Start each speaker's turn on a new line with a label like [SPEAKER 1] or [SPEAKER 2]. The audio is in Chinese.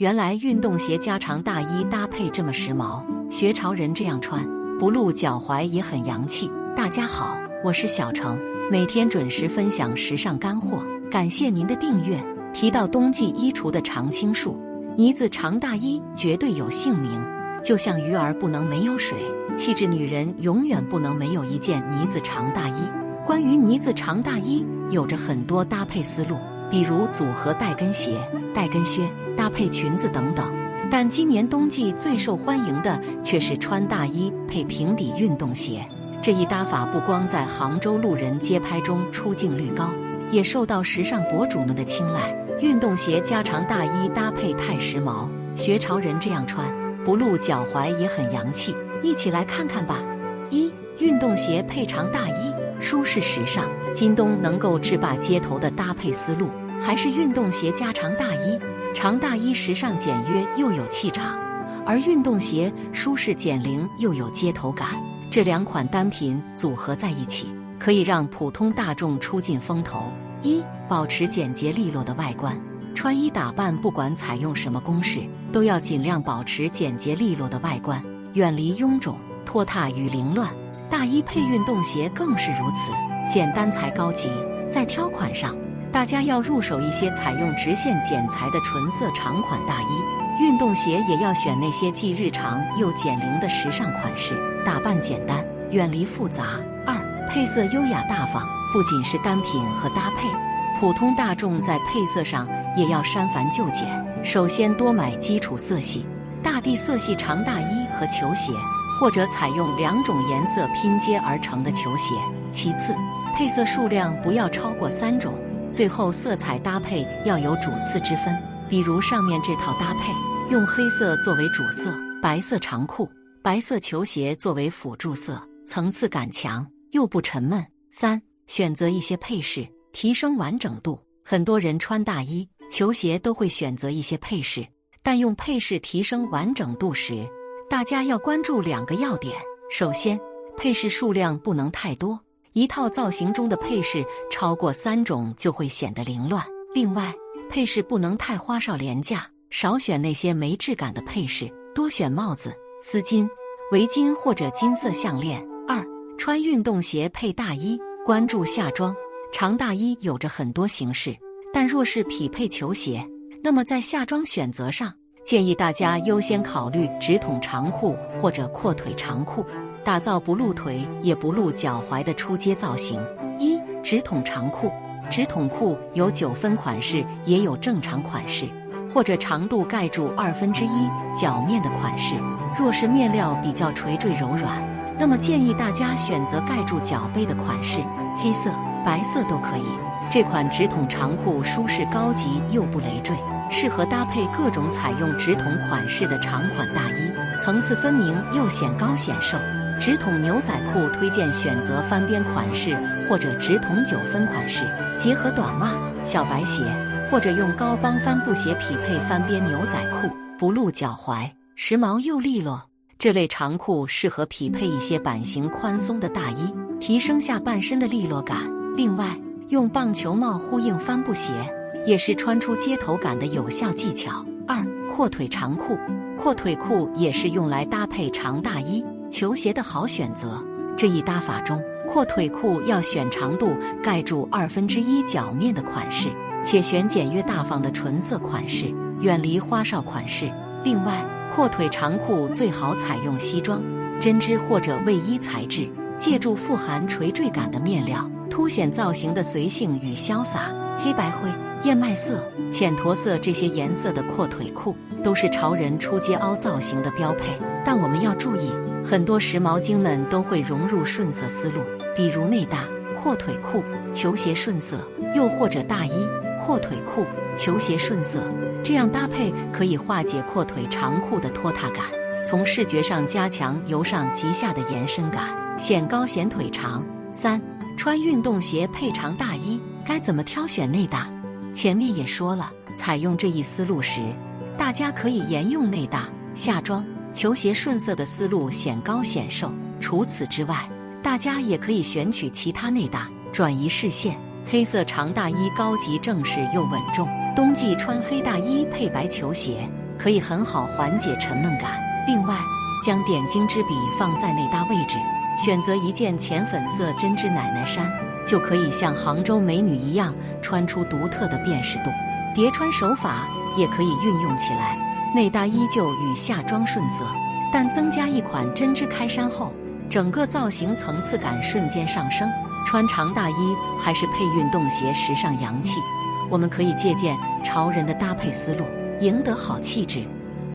[SPEAKER 1] 原来运动鞋加长大衣搭配这么时髦，学潮人这样穿，不露脚踝也很洋气。大家好，我是小程，每天准时分享时尚干货，感谢您的订阅。提到冬季衣橱的常青树，呢子长大衣绝对有姓名，就像鱼儿不能没有水，气质女人永远不能没有一件呢子长大衣。关于呢子长大衣，有着很多搭配思路，比如组合带跟鞋、带跟靴搭配裙子等等。但今年冬季最受欢迎的却是穿大衣配平底运动鞋。这一搭法不光在杭州路人街拍中出镜率高，也受到时尚博主们的青睐。运动鞋加长大衣搭配太时髦，学潮人这样穿，不露脚踝也很洋气。一起来看看吧。一、运动鞋配长大衣。舒适时尚，今冬能够制霸街头的搭配思路，还是运动鞋加长大衣。长大衣时尚简约又有气场，而运动鞋舒适减龄又有街头感。这两款单品组合在一起，可以让普通大众出尽风头。一、保持简洁利落的外观，穿衣打扮不管采用什么公式，都要尽量保持简洁利落的外观，远离臃肿、拖沓与凌乱。大衣配运动鞋更是如此，简单才高级。在挑款上，大家要入手一些采用直线剪裁的纯色长款大衣。运动鞋也要选那些既日常又减龄的时尚款式，打扮简单，远离复杂。二，配色优雅大方，不仅是单品和搭配，普通大众在配色上也要删繁就简。首先，多买基础色系，大地色系长大衣和球鞋。或者采用两种颜色拼接而成的球鞋。其次，配色数量不要超过三种。最后，色彩搭配要有主次之分。比如上面这套搭配，用黑色作为主色，白色长裤、白色球鞋作为辅助色，层次感强又不沉闷。三，选择一些配饰，提升完整度。很多人穿大衣、球鞋都会选择一些配饰，但用配饰提升完整度时。大家要关注两个要点：首先，配饰数量不能太多，一套造型中的配饰超过三种就会显得凌乱；另外，配饰不能太花哨廉价，少选那些没质感的配饰，多选帽子、丝巾、围巾或者金色项链。二，穿运动鞋配大衣，关注夏装。长大衣有着很多形式，但若是匹配球鞋，那么在夏装选择上。建议大家优先考虑直筒长裤或者阔腿长裤，打造不露腿也不露脚踝的出街造型。一直筒长裤，直筒裤有九分款式，也有正常款式，或者长度盖住二分之一脚面的款式。若是面料比较垂坠柔软，那么建议大家选择盖住脚背的款式，黑色、白色都可以。这款直筒长裤舒适高级又不累赘。适合搭配各种采用直筒款式的长款大衣，层次分明又显高显瘦。直筒牛仔裤推荐选择翻边款式或者直筒九分款式，结合短袜、小白鞋，或者用高帮帆布鞋匹配翻边牛仔裤，不露脚踝，时髦又利落。这类长裤适合匹配一些版型宽松的大衣，提升下半身的利落感。另外，用棒球帽呼应帆布鞋。也是穿出街头感的有效技巧。二、阔腿长裤，阔腿裤也是用来搭配长大衣、球鞋的好选择。这一搭法中，阔腿裤要选长度盖住二分之一脚面的款式，且选简约大方的纯色款式，远离花哨款式。另外，阔腿长裤最好采用西装、针织或者卫衣材质，借助富含垂坠感的面料，凸显造型的随性与潇洒。黑白灰。燕麦色、浅驼色这些颜色的阔腿裤都是潮人出街凹造型的标配，但我们要注意，很多时髦精们都会融入顺色思路，比如内搭阔腿裤、球鞋顺色，又或者大衣阔腿裤、球鞋顺色，这样搭配可以化解阔腿长裤的拖沓感，从视觉上加强由上及下的延伸感，显高显腿长。三、穿运动鞋配长大衣，该怎么挑选内搭？前面也说了，采用这一思路时，大家可以沿用内搭下装球鞋顺色的思路，显高显瘦。除此之外，大家也可以选取其他内搭，转移视线。黑色长大衣高级正式又稳重，冬季穿黑大衣配白球鞋可以很好缓解沉闷感。另外，将点睛之笔放在内搭位置，选择一件浅粉色针织奶奶衫，就可以像杭州美女一样穿出独特的辨识度。叠穿手法也可以运用起来，内搭依旧与夏装顺色，但增加一款针织开衫后，整个造型层次感瞬间上升。穿长大衣还是配运动鞋，时尚洋气。我们可以借鉴潮人的搭配思路，赢得好气质。